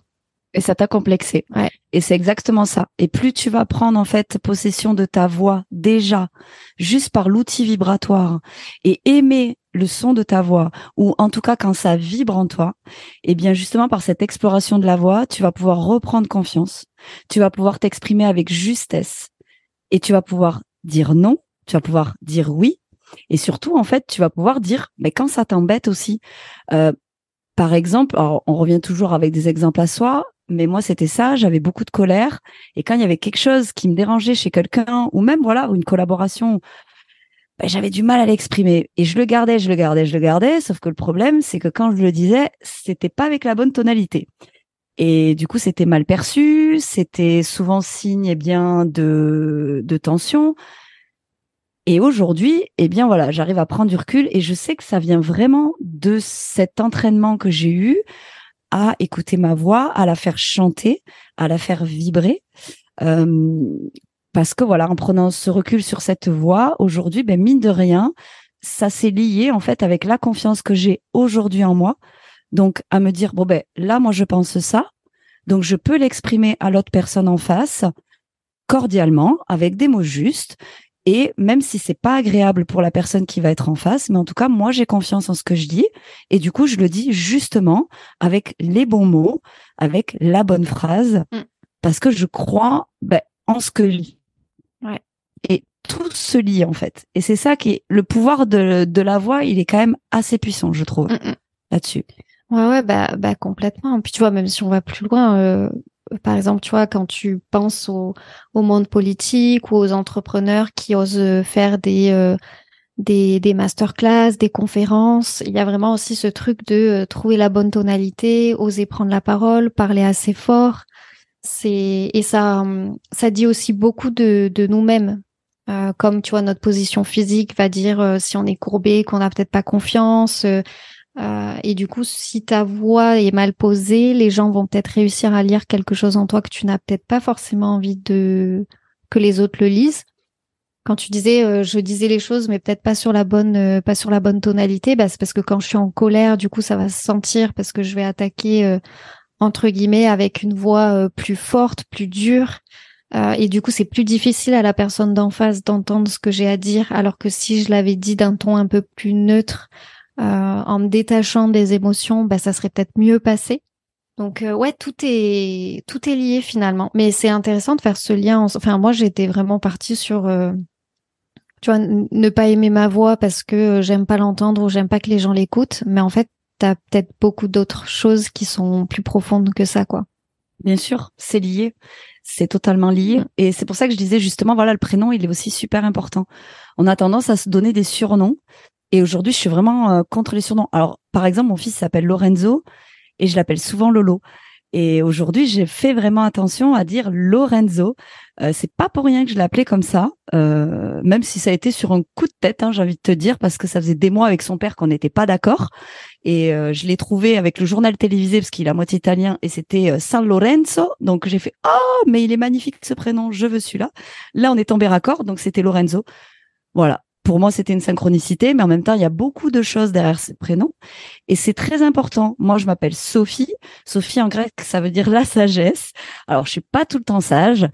et ça t'a complexé. Ouais. Et c'est exactement ça. Et plus tu vas prendre en fait possession de ta voix déjà, juste par l'outil vibratoire, et aimer le son de ta voix, ou en tout cas quand ça vibre en toi, et eh bien justement par cette exploration de la voix, tu vas pouvoir reprendre confiance, tu vas pouvoir t'exprimer avec justesse, et tu vas pouvoir dire non, tu vas pouvoir dire oui, et surtout en fait tu vas pouvoir dire mais quand ça t'embête aussi. Euh, par exemple, alors on revient toujours avec des exemples à soi, mais moi c'était ça, j'avais beaucoup de colère et quand il y avait quelque chose qui me dérangeait chez quelqu'un ou même voilà une collaboration, ben, j'avais du mal à l'exprimer et je le gardais, je le gardais, je le gardais. Sauf que le problème c'est que quand je le disais, c'était pas avec la bonne tonalité et du coup c'était mal perçu, c'était souvent signe eh bien de de tension. Et aujourd'hui, eh bien voilà, j'arrive à prendre du recul et je sais que ça vient vraiment de cet entraînement que j'ai eu à écouter ma voix, à la faire chanter, à la faire vibrer. Euh, parce que voilà, en prenant ce recul sur cette voix, aujourd'hui, ben mine de rien, ça s'est lié en fait avec la confiance que j'ai aujourd'hui en moi. Donc à me dire bon ben là moi je pense ça, donc je peux l'exprimer à l'autre personne en face cordialement avec des mots justes et même si c'est pas agréable pour la personne qui va être en face, mais en tout cas, moi, j'ai confiance en ce que je dis. Et du coup, je le dis justement avec les bons mots, avec la bonne phrase, mm. parce que je crois ben, en ce que je dis. Ouais. Et tout se lie en fait. Et c'est ça qui est le pouvoir de, de la voix, il est quand même assez puissant, je trouve, Mm, mm. là-dessus. Ouais, ouais, bah, bah complètement. Puis tu vois, même si on va plus loin, euh, par exemple, tu vois, quand tu penses au, au monde politique ou aux entrepreneurs qui osent faire des euh, des, des masterclass, des conférences, il y a vraiment aussi ce truc de euh, trouver la bonne tonalité, oser prendre la parole, parler assez fort. C'est et ça hum, ça dit aussi beaucoup de de nous-mêmes. Euh, comme tu vois notre position physique va dire euh, si on est courbé qu'on n'a peut-être pas confiance euh, et du coup, si ta voix est mal posée, les gens vont peut-être réussir à lire quelque chose en toi que tu n'as peut-être pas forcément envie de que les autres le lisent. Quand tu disais, euh, je disais les choses, mais peut-être pas sur la bonne, euh, pas sur la bonne tonalité, bah, c'est parce que quand je suis en colère, du coup, ça va se sentir parce que je vais attaquer entre guillemets avec une voix plus forte, plus dure. Et du coup, c'est plus difficile à la personne d'en face d'entendre ce que j'ai à dire, alors que si je l'avais dit d'un ton un peu plus neutre, euh, en me détachant des émotions, bah, ça serait peut-être mieux passé. Donc euh, ouais, tout est tout est lié finalement. Mais c'est intéressant de faire ce lien. en- Enfin, moi, j'étais vraiment partie sur, euh, tu vois, ne pas aimer ma voix parce que euh, j'aime pas l'entendre ou j'aime pas que les gens l'écoutent. Mais en fait, t'as peut-être beaucoup d'autres choses qui sont plus profondes que ça, quoi. Bien sûr, c'est lié. C'est totalement lié. Mm. Et c'est pour ça que je disais justement, voilà, le prénom, il est aussi super important. On a tendance à se donner des surnoms. Et aujourd'hui, je suis vraiment euh, contre les surnoms. Alors, par exemple, mon fils s'appelle Lorenzo et je l'appelle souvent Lolo. Et aujourd'hui, j'ai fait vraiment attention à dire Lorenzo. Euh, c'est pas pour rien que je l'appelais comme ça, euh, même si ça a été sur un coup de tête, hein, j'ai envie de te dire, parce que ça faisait des mois avec son père qu'on n'était pas d'accord. Et euh, je l'ai trouvé avec le journal télévisé, parce qu'il est à moitié italien, et c'était euh, San Lorenzo. Donc j'ai fait « Oh, mais il est magnifique ce prénom, je veux celui-là ». Là, on est tombé raccord, donc c'était Lorenzo. Voilà. Pour moi, c'était une synchronicité, mais en même temps, il y a beaucoup de choses derrière ce prénom. Et c'est très important. Moi, je m'appelle Sophie. Sophie, en grec, ça veut dire la sagesse. Alors, je suis pas tout le temps sage,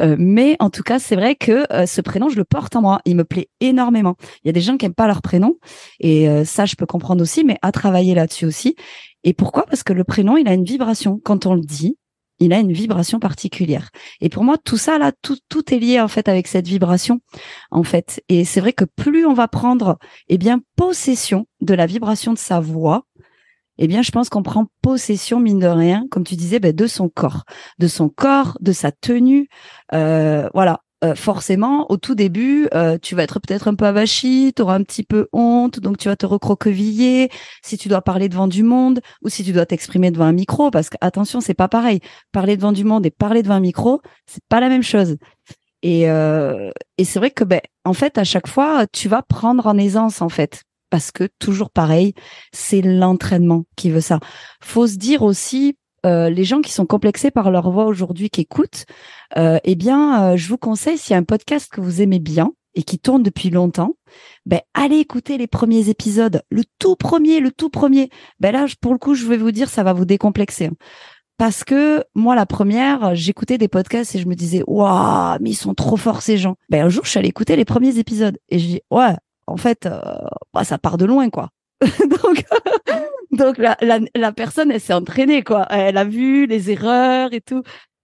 euh, mais en tout cas, c'est vrai que euh, ce prénom, je le porte en moi. Il me plaît énormément. Il y a des gens qui aiment pas leur prénom, et euh, ça, je peux comprendre aussi, mais à travailler là-dessus aussi. Et pourquoi? Parce que le prénom, il a une vibration. Quand on le dit, il a une vibration particulière. Et pour moi, tout ça là, tout, tout est lié en fait avec cette vibration, en fait. Et c'est vrai que plus on va prendre, eh bien, possession de la vibration de sa voix, eh bien, je pense qu'on prend possession mine de rien, comme tu disais, ben, de son corps, de son corps, de sa tenue, euh, voilà. Euh, forcément, au tout début, euh, tu vas être peut-être un peu avachi, tu auras un petit peu honte, donc tu vas te recroqueviller si tu dois parler devant du monde ou si tu dois t'exprimer devant un micro, parce que attention, c'est pas pareil. Parler devant du monde et parler devant un micro, c'est pas la même chose. Et, euh, et c'est vrai que ben, en fait, à chaque fois, tu vas prendre en aisance en fait, parce que toujours pareil, c'est l'entraînement qui veut ça. Faut se dire aussi, euh, les gens qui sont complexés par leur voix aujourd'hui, qui écoutent, euh, eh bien, euh, je vous conseille, s'il y a un podcast que vous aimez bien et qui tourne depuis longtemps, ben allez écouter les premiers épisodes, le tout premier, le tout premier. Ben là, pour le coup, je vais vous dire, ça va vous décomplexer. hein. Parce que moi, la première, j'écoutais des podcasts et je me disais, waouh, mais ils sont trop forts ces gens. Ben un jour, je suis allée écouter les premiers épisodes et je dis, ouais, en fait, euh, bah, ça part de loin, quoi. donc, donc la, la, la personne, elle s'est entraînée, quoi. Elle a vu les erreurs et tout.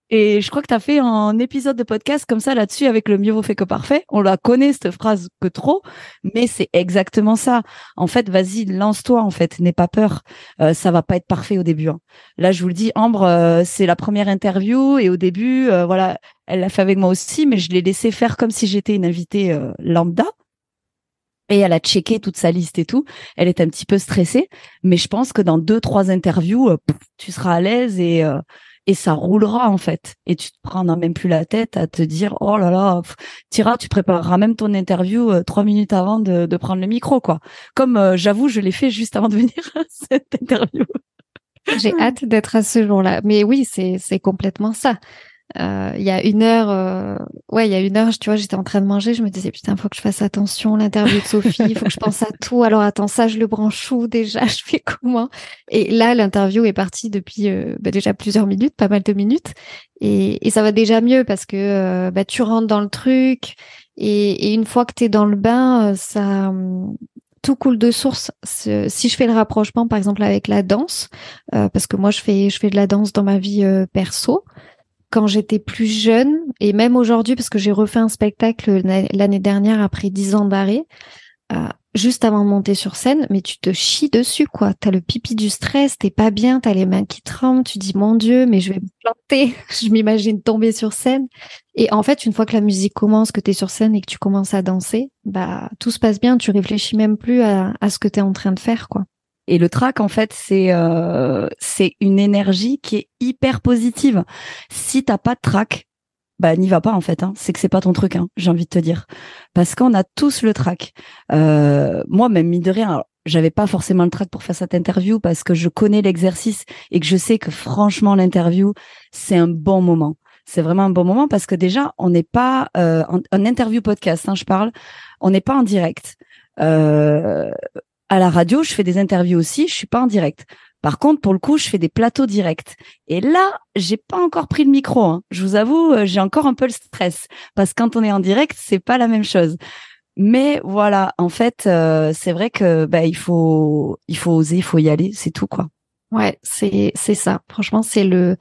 Et je crois que tu as fait un épisode de podcast comme ça là-dessus avec le mieux vaut fait que parfait. On la connaît, cette phrase, que trop, mais c'est exactement ça. En fait, vas-y, lance-toi, en fait. N'aie pas peur. Euh, ça va pas être parfait au début. hein. Là, je vous le dis, Ambre, euh, c'est la première interview et au début, euh, voilà, elle l'a fait avec moi aussi, mais je l'ai laissé faire comme si j'étais une invitée euh, lambda. Et elle a checké toute sa liste et tout. Elle est un petit peu stressée, mais je pense que dans deux, trois interviews, euh, tu seras à l'aise et euh, et ça roulera en fait. Et tu te prendras même plus la tête à te dire oh là là, pff, t'iras, tu prépareras même ton interview euh, trois minutes avant de, de prendre le micro quoi. Comme euh, j'avoue, je l'ai fait juste avant de venir à cette interview. J'ai hâte d'être à ce jour-là. Mais oui, c'est c'est complètement ça. Euh, Il y a une heure, euh, ouais, il y a une heure, tu vois, j'étais en train de manger, je me disais putain, faut que je fasse attention, l'interview de Sophie, faut que je pense à tout. Alors attends, ça, je le branche où déjà, je fais comment? Et là, l'interview est partie depuis euh, bah, déjà plusieurs minutes, pas mal de minutes, et, et ça va déjà mieux parce que euh, bah, tu rentres dans le truc, et, et une fois que t'es dans le bain, ça hum, tout coule de source. Si je fais le rapprochement, par exemple, avec la danse, euh, parce que moi, je fais, je fais de la danse dans ma vie euh, perso. Quand j'étais plus jeune et même aujourd'hui parce que j'ai refait un spectacle l'année dernière après dix ans d'arrêt, euh, juste avant de monter sur scène, mais tu te chies dessus quoi. T'as le pipi du stress, t'es pas bien, t'as les mains qui tremblent, tu dis mon Dieu, mais je vais me planter. je m'imagine tomber sur scène. Et en fait, une fois que la musique commence, que t'es sur scène et que tu commences à danser, bah tout se passe bien. Tu réfléchis même plus à, à ce que t'es en train de faire quoi. Et le track, en fait, c'est euh, c'est une énergie qui est hyper positive. Si t'as pas de track, bah n'y va pas en fait. Hein. C'est que c'est pas ton truc. Hein, J'ai envie de te dire, parce qu'on a tous le track. Euh, moi, même mine de rien, j'avais pas forcément le track pour faire cette interview parce que je connais l'exercice et que je sais que franchement l'interview c'est un bon moment. C'est vraiment un bon moment parce que déjà on n'est pas euh, en, interview podcast. Hein, je parle, on n'est pas en direct. Euh, à la radio, je fais des interviews aussi, je suis pas en direct. Par contre, pour le coup, je fais des plateaux directs. Et là, j'ai pas encore pris le micro. Hein. Je vous avoue, euh, j'ai encore un peu le stress parce que quand on est en direct, c'est pas la même chose. Mais voilà, en fait, euh, c'est vrai que bah, il faut, il faut oser, il faut y aller, c'est tout quoi. Ouais, c'est c'est ça. Franchement, c'est le,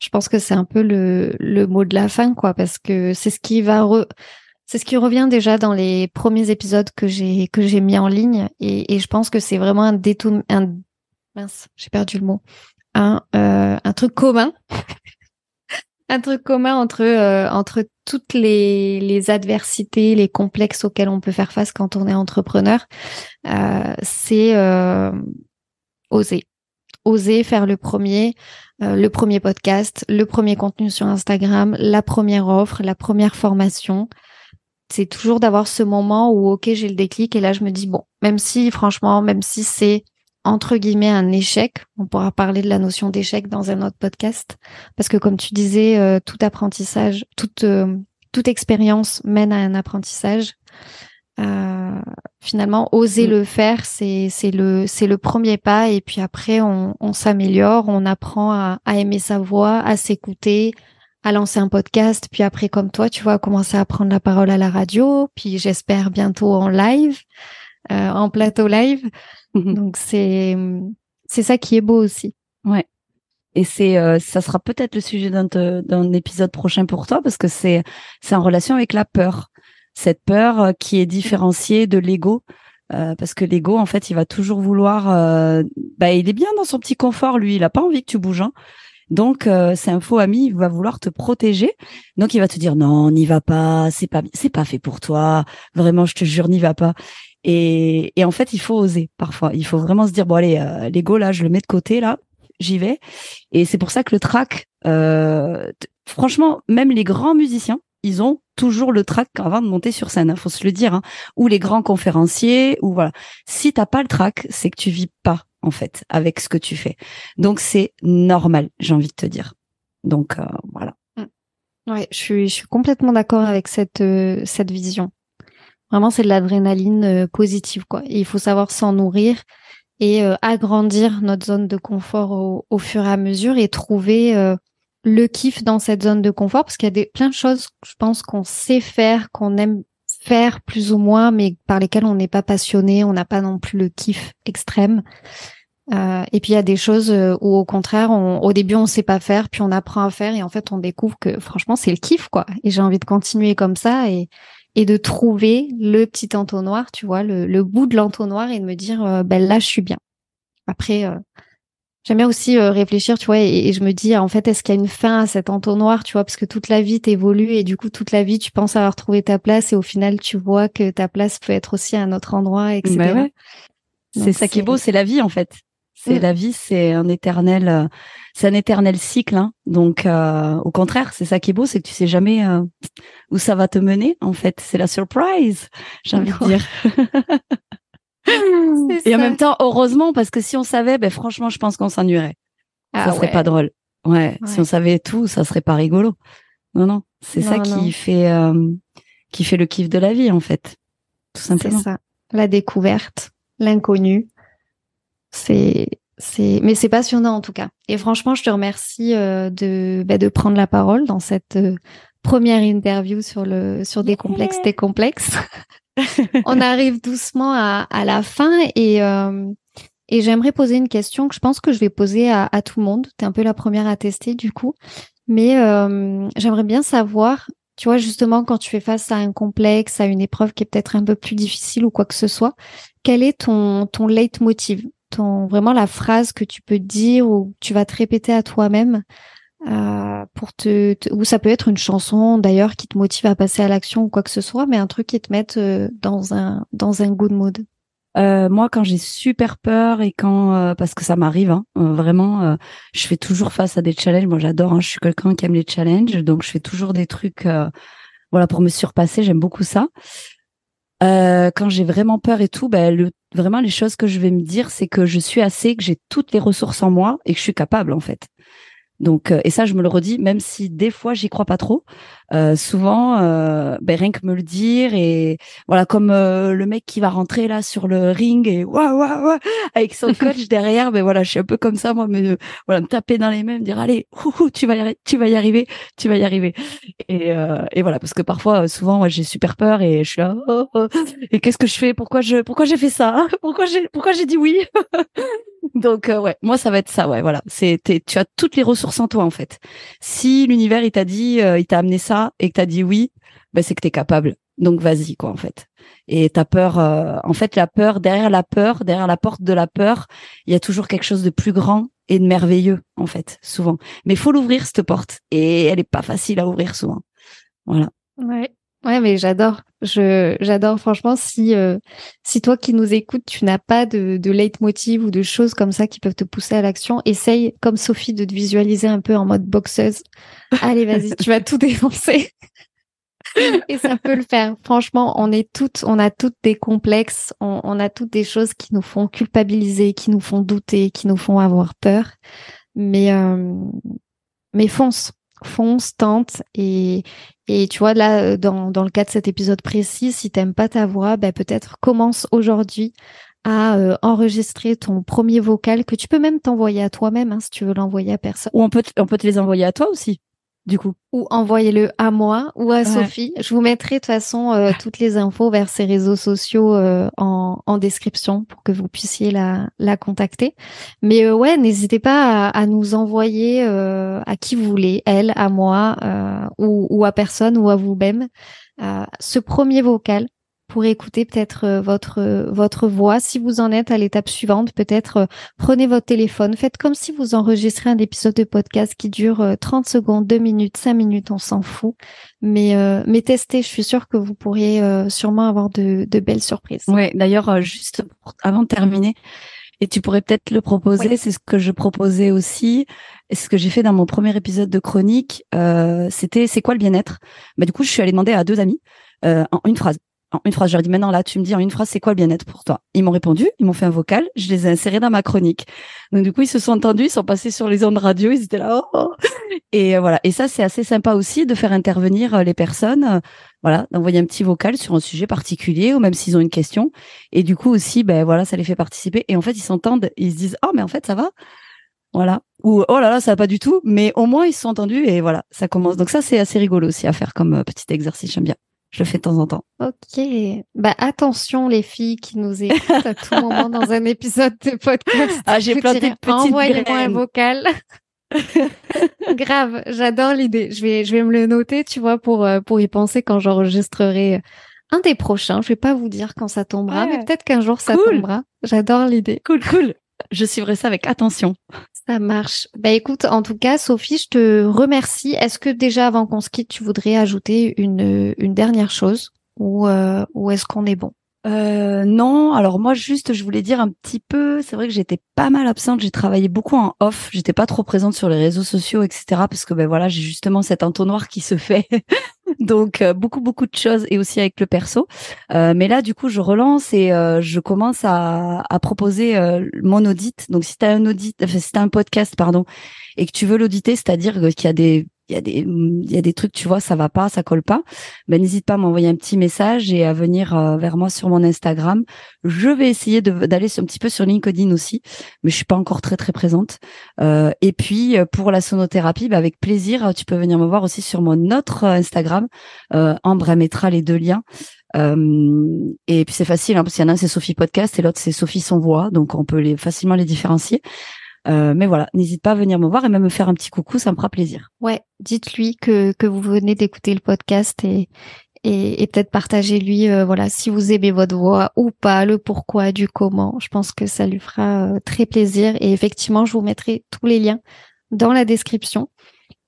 je pense que c'est un peu le le mot de la fin quoi, parce que c'est ce qui va re... C'est ce qui revient déjà dans les premiers épisodes que j'ai que j'ai mis en ligne. Et, et je pense que c'est vraiment un détour un mince j'ai perdu le mot. Un euh, truc commun. Un truc commun entre euh, entre toutes les les adversités les complexes auxquels on peut faire face quand on est entrepreneur. Euh, c'est euh, oser. Oser faire le premier le premier podcast le premier contenu sur Instagram la première offre la première formation c'est toujours d'avoir ce moment où ok j'ai le déclic et là je me dis bon même si franchement même si c'est entre guillemets un échec on pourra parler de la notion d'échec dans un autre podcast. Parce que comme tu disais euh, tout apprentissage toute euh, toute expérience mène à un apprentissage. Euh, finalement oser mm. le faire c'est c'est le c'est le premier pas. Et puis après on, on s'améliore on apprend à, à aimer sa voix à s'écouter à lancer un podcast, puis après comme toi, tu vois, commencer à prendre la parole à la radio, puis j'espère bientôt en live, euh, en plateau live. Mhm. Donc c'est c'est ça qui est beau aussi. Ouais. Et c'est euh, ça sera peut-être le sujet d'un d'un épisode prochain pour toi parce que c'est c'est en relation avec la peur. Cette peur euh, qui est différenciée de l'ego. Euh, parce que l'ego, en fait, il va toujours vouloir. Euh, bah, il est bien dans son petit confort, lui. Il a pas envie que tu bouges. Hein. Donc euh, c'est un faux ami, il va vouloir te protéger. Donc il va te dire non, n'y va pas, c'est pas c'est pas fait pour toi. Vraiment, je te jure, n'y va pas. Et, et en fait, il faut oser parfois. Il faut vraiment se dire bon allez, euh, l'ego là, je le mets de côté là, j'y vais. Et c'est pour ça que le track, euh, franchement, même les grands musiciens, ils ont toujours le track avant de monter sur scène. Hein, faut se le dire. Hein. Ou les grands conférenciers, ou voilà. Si t'as pas le track, c'est que tu vis pas en fait, avec ce que tu fais. Donc c'est normal, j'ai envie de te dire. Donc euh, voilà. Mm. Ouais, je suis, je suis complètement d'accord avec cette euh, cette vision. Vraiment, c'est de l'adrénaline euh, positive, quoi. il faut savoir s'en nourrir et agrandir notre zone de confort au, fur et à mesure et trouver le kiff dans cette zone de confort, parce qu'il y a des, plein de choses, je pense, qu'on sait faire, qu'on aime faire plus ou moins, mais par lesquelles on n'est pas passionné, on n'a pas non plus le kiff extrême. Euh, et puis il y a des choses euh, où au contraire, on, au début on sait pas faire, puis on apprend à faire et en fait on découvre que franchement c'est le kiff quoi. Et j'ai envie de continuer comme ça et de trouver le petit entonnoir, tu vois, le, bout de l'entonnoir et de me dire euh, ben là je suis bien. Après J'aime bien aussi euh, réfléchir, tu vois, et, je me dis, en fait, est-ce qu'il y a une fin à cet entonnoir, tu vois, parce que toute la vie t'évolues et du coup, toute la vie, tu penses avoir trouvé ta place et au final, tu vois que ta place peut être aussi à un autre endroit, etc. Bah c'est ça qui est beau, c'est la vie, en fait. C'est mm. la vie, c'est un éternel, euh, c'est un éternel cycle. Hein. Donc, euh, au contraire, c'est ça qui est beau, c'est que tu sais jamais où ça va te mener. En fait, c'est la surprise, j'ai envie de dire. Et en même temps, heureusement, parce que si on savait, ben franchement, je pense qu'on s'ennuierait. Ah, ça serait pas drôle. Ouais, si on savait tout, ça serait pas rigolo. Non, non, c'est ça qui fait euh, qui fait le kiff de la vie en fait, tout simplement. C'est ça, la découverte, l'inconnu. C'est c'est mais c'est passionnant en tout cas. Et franchement, je te remercie euh, de ben, de prendre la parole dans cette euh, première interview sur le sur des complexes des complexes. on arrive doucement à, la fin et, euh, et j'aimerais poser une question que je pense que je vais poser à, tout le monde. Tu es un peu la première à tester du coup. Mais euh, j'aimerais bien savoir, tu vois, justement, quand tu fais face à un complexe, à une épreuve qui est peut-être un peu plus difficile ou quoi que ce soit, quel est ton, ton leitmotiv? Ton, Vraiment la phrase que tu peux dire ou tu vas te répéter à toi-même euh, pour te, ou ça peut être une chanson d'ailleurs qui te motive à passer à l'action ou quoi que ce soit, mais un truc qui te mette euh, dans un dans un good mood. Euh, moi, quand j'ai super peur et quand euh, parce que ça m'arrive, hein, euh, vraiment, je fais toujours face à des challenges. Moi, j'adore. Hein, je suis quelqu'un qui aime les challenges, donc je fais toujours des trucs, voilà, pour me surpasser. J'aime beaucoup ça. quand j'ai vraiment peur et tout, ben le, vraiment les choses que je vais me dire, c'est que je suis assez, que j'ai toutes les ressources en moi et que je suis capable en fait. Donc, euh, et ça, je me le redis, même si des fois j'y crois pas trop. Euh, souvent, euh, ben, rien que me le dire et voilà, comme euh, le mec qui va rentrer là sur le ring et waouh waouh waouh avec son coach derrière, ben voilà, je suis un peu comme ça, moi, me voilà, me taper dans les mains, me dire allez, tu vas y arriver, tu vas y arriver, tu vas y arriver. Et, et voilà, parce que parfois, souvent, moi, j'ai super peur et je suis là, oh, oh, et qu'est-ce que je fais? Pourquoi je, pourquoi j'ai fait ça? Pourquoi j'ai, pourquoi j'ai dit oui? Donc euh, ouais, moi ça va être ça, ouais, voilà. C'est tu as toutes les ressources en toi en fait. Si l'univers il t'a dit, euh, il t'a amené ça et que t'as dit oui, ben c'est que t'es capable. Donc vas-y quoi en fait. Et ta peur, euh, en fait la peur derrière la peur, derrière la porte de la peur, il y a toujours quelque chose de plus grand et de merveilleux en fait, souvent. Mais faut l'ouvrir cette porte et elle est pas facile à ouvrir souvent. Voilà. Ouais. Ouais, mais j'adore. Je j'adore franchement si euh, si toi qui nous écoutes, tu n'as pas de de leitmotiv ou de choses comme ça qui peuvent te pousser à l'action, essaye comme Sophie de te visualiser un peu en mode boxeuse. Allez, vas-y, tu vas tout défoncer. Et ça peut le faire. Franchement, on est toutes, on a toutes des complexes, on, on a toutes des choses qui nous font culpabiliser, qui nous font douter, qui nous font avoir peur. Mais euh, mais fonce, fonce, tente et, et tu vois là euh, dans, dans le cas de cet épisode précis, si t'aimes pas ta voix, ben peut-être commence aujourd'hui à euh, enregistrer ton premier vocal que tu peux même t'envoyer à toi-même hein, si tu veux l'envoyer à personne. Ou on peut on peut te les envoyer à toi aussi du coup. Ou envoyez-le à moi ou à Sophie. Je vous mettrai de toute façon euh, toutes les infos vers ses réseaux sociaux euh, en, en, description pour que vous puissiez la, la contacter. Mais euh, ouais, n'hésitez pas à, à, nous envoyer à qui vous voulez, elle, à moi ou, ou, à personne ou à vous-même, ce premier vocal pour écouter peut-être euh, votre euh, votre voix. Si vous en êtes à l'étape suivante, peut-être euh, prenez votre téléphone, faites comme si vous enregistrez un épisode de podcast qui dure 30 secondes, 2 minutes, 5 minutes, on s'en fout. Mais mais testez, je suis sûre que vous pourriez sûrement avoir de, de belles surprises. Ouais, d'ailleurs juste avant de terminer, et tu pourrais peut-être le proposer. C'est ce que je proposais aussi. Et ce que j'ai fait dans mon premier épisode de chronique, euh, c'était c'est quoi le bien-être? Bah, Du coup, je suis allée demander à deux amis euh, en une phrase en une phrase. Je leur ai dit, maintenant là, tu me dis en une phrase, c'est quoi le bien-être pour toi? Ils m'ont répondu, ils m'ont fait un vocal, je les ai insérés dans ma chronique. Donc du coup, ils se sont entendus, ils sont passés sur les ondes radio, ils étaient là. Oh, oh. Et euh, voilà. Et ça, c'est assez sympa aussi de faire intervenir euh, les personnes. Euh, voilà, d'envoyer un petit vocal sur un sujet particulier ou même s'ils ont une question. Et du coup aussi, ben voilà, ça les fait participer. Et en fait, ils s'entendent, ils se disent, oh mais en fait, ça va. Voilà. Ou oh là là, ça va pas du tout. Mais au moins, ils se sont entendus et voilà, ça commence. Donc ça, c'est assez rigolo aussi à faire comme petit exercice. J'aime bien. Je le fais de temps en temps. Ok. Bah attention les filles qui nous écoutent à tout moment dans un épisode de podcast. Ah, j'ai planté de petites Envoyez-moi un vocal. Grave, j'adore l'idée. Je vais, je vais me le noter, tu vois, pour euh, pour y penser quand j'enregistrerai un des prochains. Je vais pas vous dire quand ça tombera, mais peut-être qu'un jour ça tombera. J'adore l'idée. Cool, cool. Je suivrai ça avec attention. Ça marche. Bah écoute, en tout cas, Sophie, je te remercie. Est-ce que déjà avant qu'on se quitte, tu voudrais ajouter une, une dernière chose ou, euh, ou est-ce qu'on est bon? Euh, non, alors moi juste je voulais dire un petit peu, c'est vrai que j'étais pas mal absente, j'ai travaillé beaucoup en off, j'étais pas trop présente sur les réseaux sociaux, etc. Parce que ben voilà, j'ai justement cet entonnoir qui se fait, donc euh, beaucoup beaucoup de choses et aussi avec le perso. Euh, mais là du coup je relance et euh, je commence à, proposer mon audit. Donc si tu un audit, enfin, si as un podcast pardon, et que tu veux l'auditer, c'est-à-dire qu'il y a des il y a des il y a des trucs tu vois ça va pas ça colle pas. Ben n'hésite pas à m'envoyer un petit message et à venir euh, vers moi sur mon Instagram. Je vais essayer d'aller un petit peu sur LinkedIn aussi mais je suis pas encore très très présente. Euh, et puis euh, pour la sonothérapie ben, avec plaisir tu peux venir me voir aussi sur mon autre Instagram euh, Ambre mettra les deux liens. Et puis c'est facile hein, parce qu'il y en a un c'est Sophie podcast et l'autre c'est Sophie son voix. Donc on peut les facilement les différencier mais voilà, n'hésite pas à venir me voir et même me faire un petit coucou, ça me fera plaisir. Ouais, dites-lui que, que vous venez d'écouter le podcast et, et, peut-être partager lui voilà si vous aimez votre voix ou pas le pourquoi du comment. Je pense que ça lui fera très plaisir. Et effectivement je vous mettrai tous les liens dans la description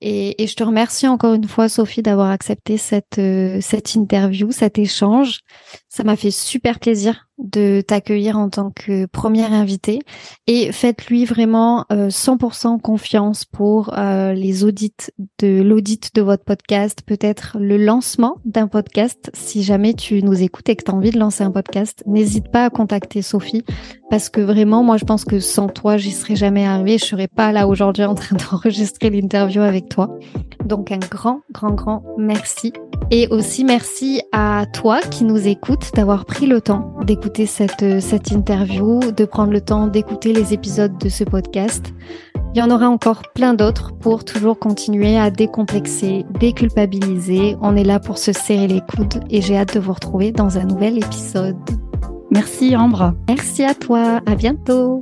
et, et, je te remercie encore une fois, Sophie, d'avoir accepté cette, euh, cette interview, cet échange. Ça m'a fait super plaisir de t'accueillir en tant que première invitée. Et faites-lui vraiment 100% euh, confiance pour euh, les audits de l'audit de votre podcast, peut-être le lancement d'un podcast. Si jamais tu nous écoutes et que tu as envie de lancer un podcast, n'hésite pas à contacter Sophie parce que vraiment, moi, je pense que sans toi, j'y serais jamais arrivée. Je serais pas là aujourd'hui en train d'enregistrer l'interview avec toi. Donc, un grand, grand, grand merci. Et aussi merci à toi qui nous écoutes d'avoir pris le temps d'écouter cette, cette interview, de prendre le temps d'écouter les épisodes de ce podcast. Il y en aura encore plein d'autres pour toujours continuer à décomplexer, déculpabiliser. On est là pour se serrer les coudes et j'ai hâte de vous retrouver dans un nouvel épisode. Merci Ambre. Merci à toi. À bientôt.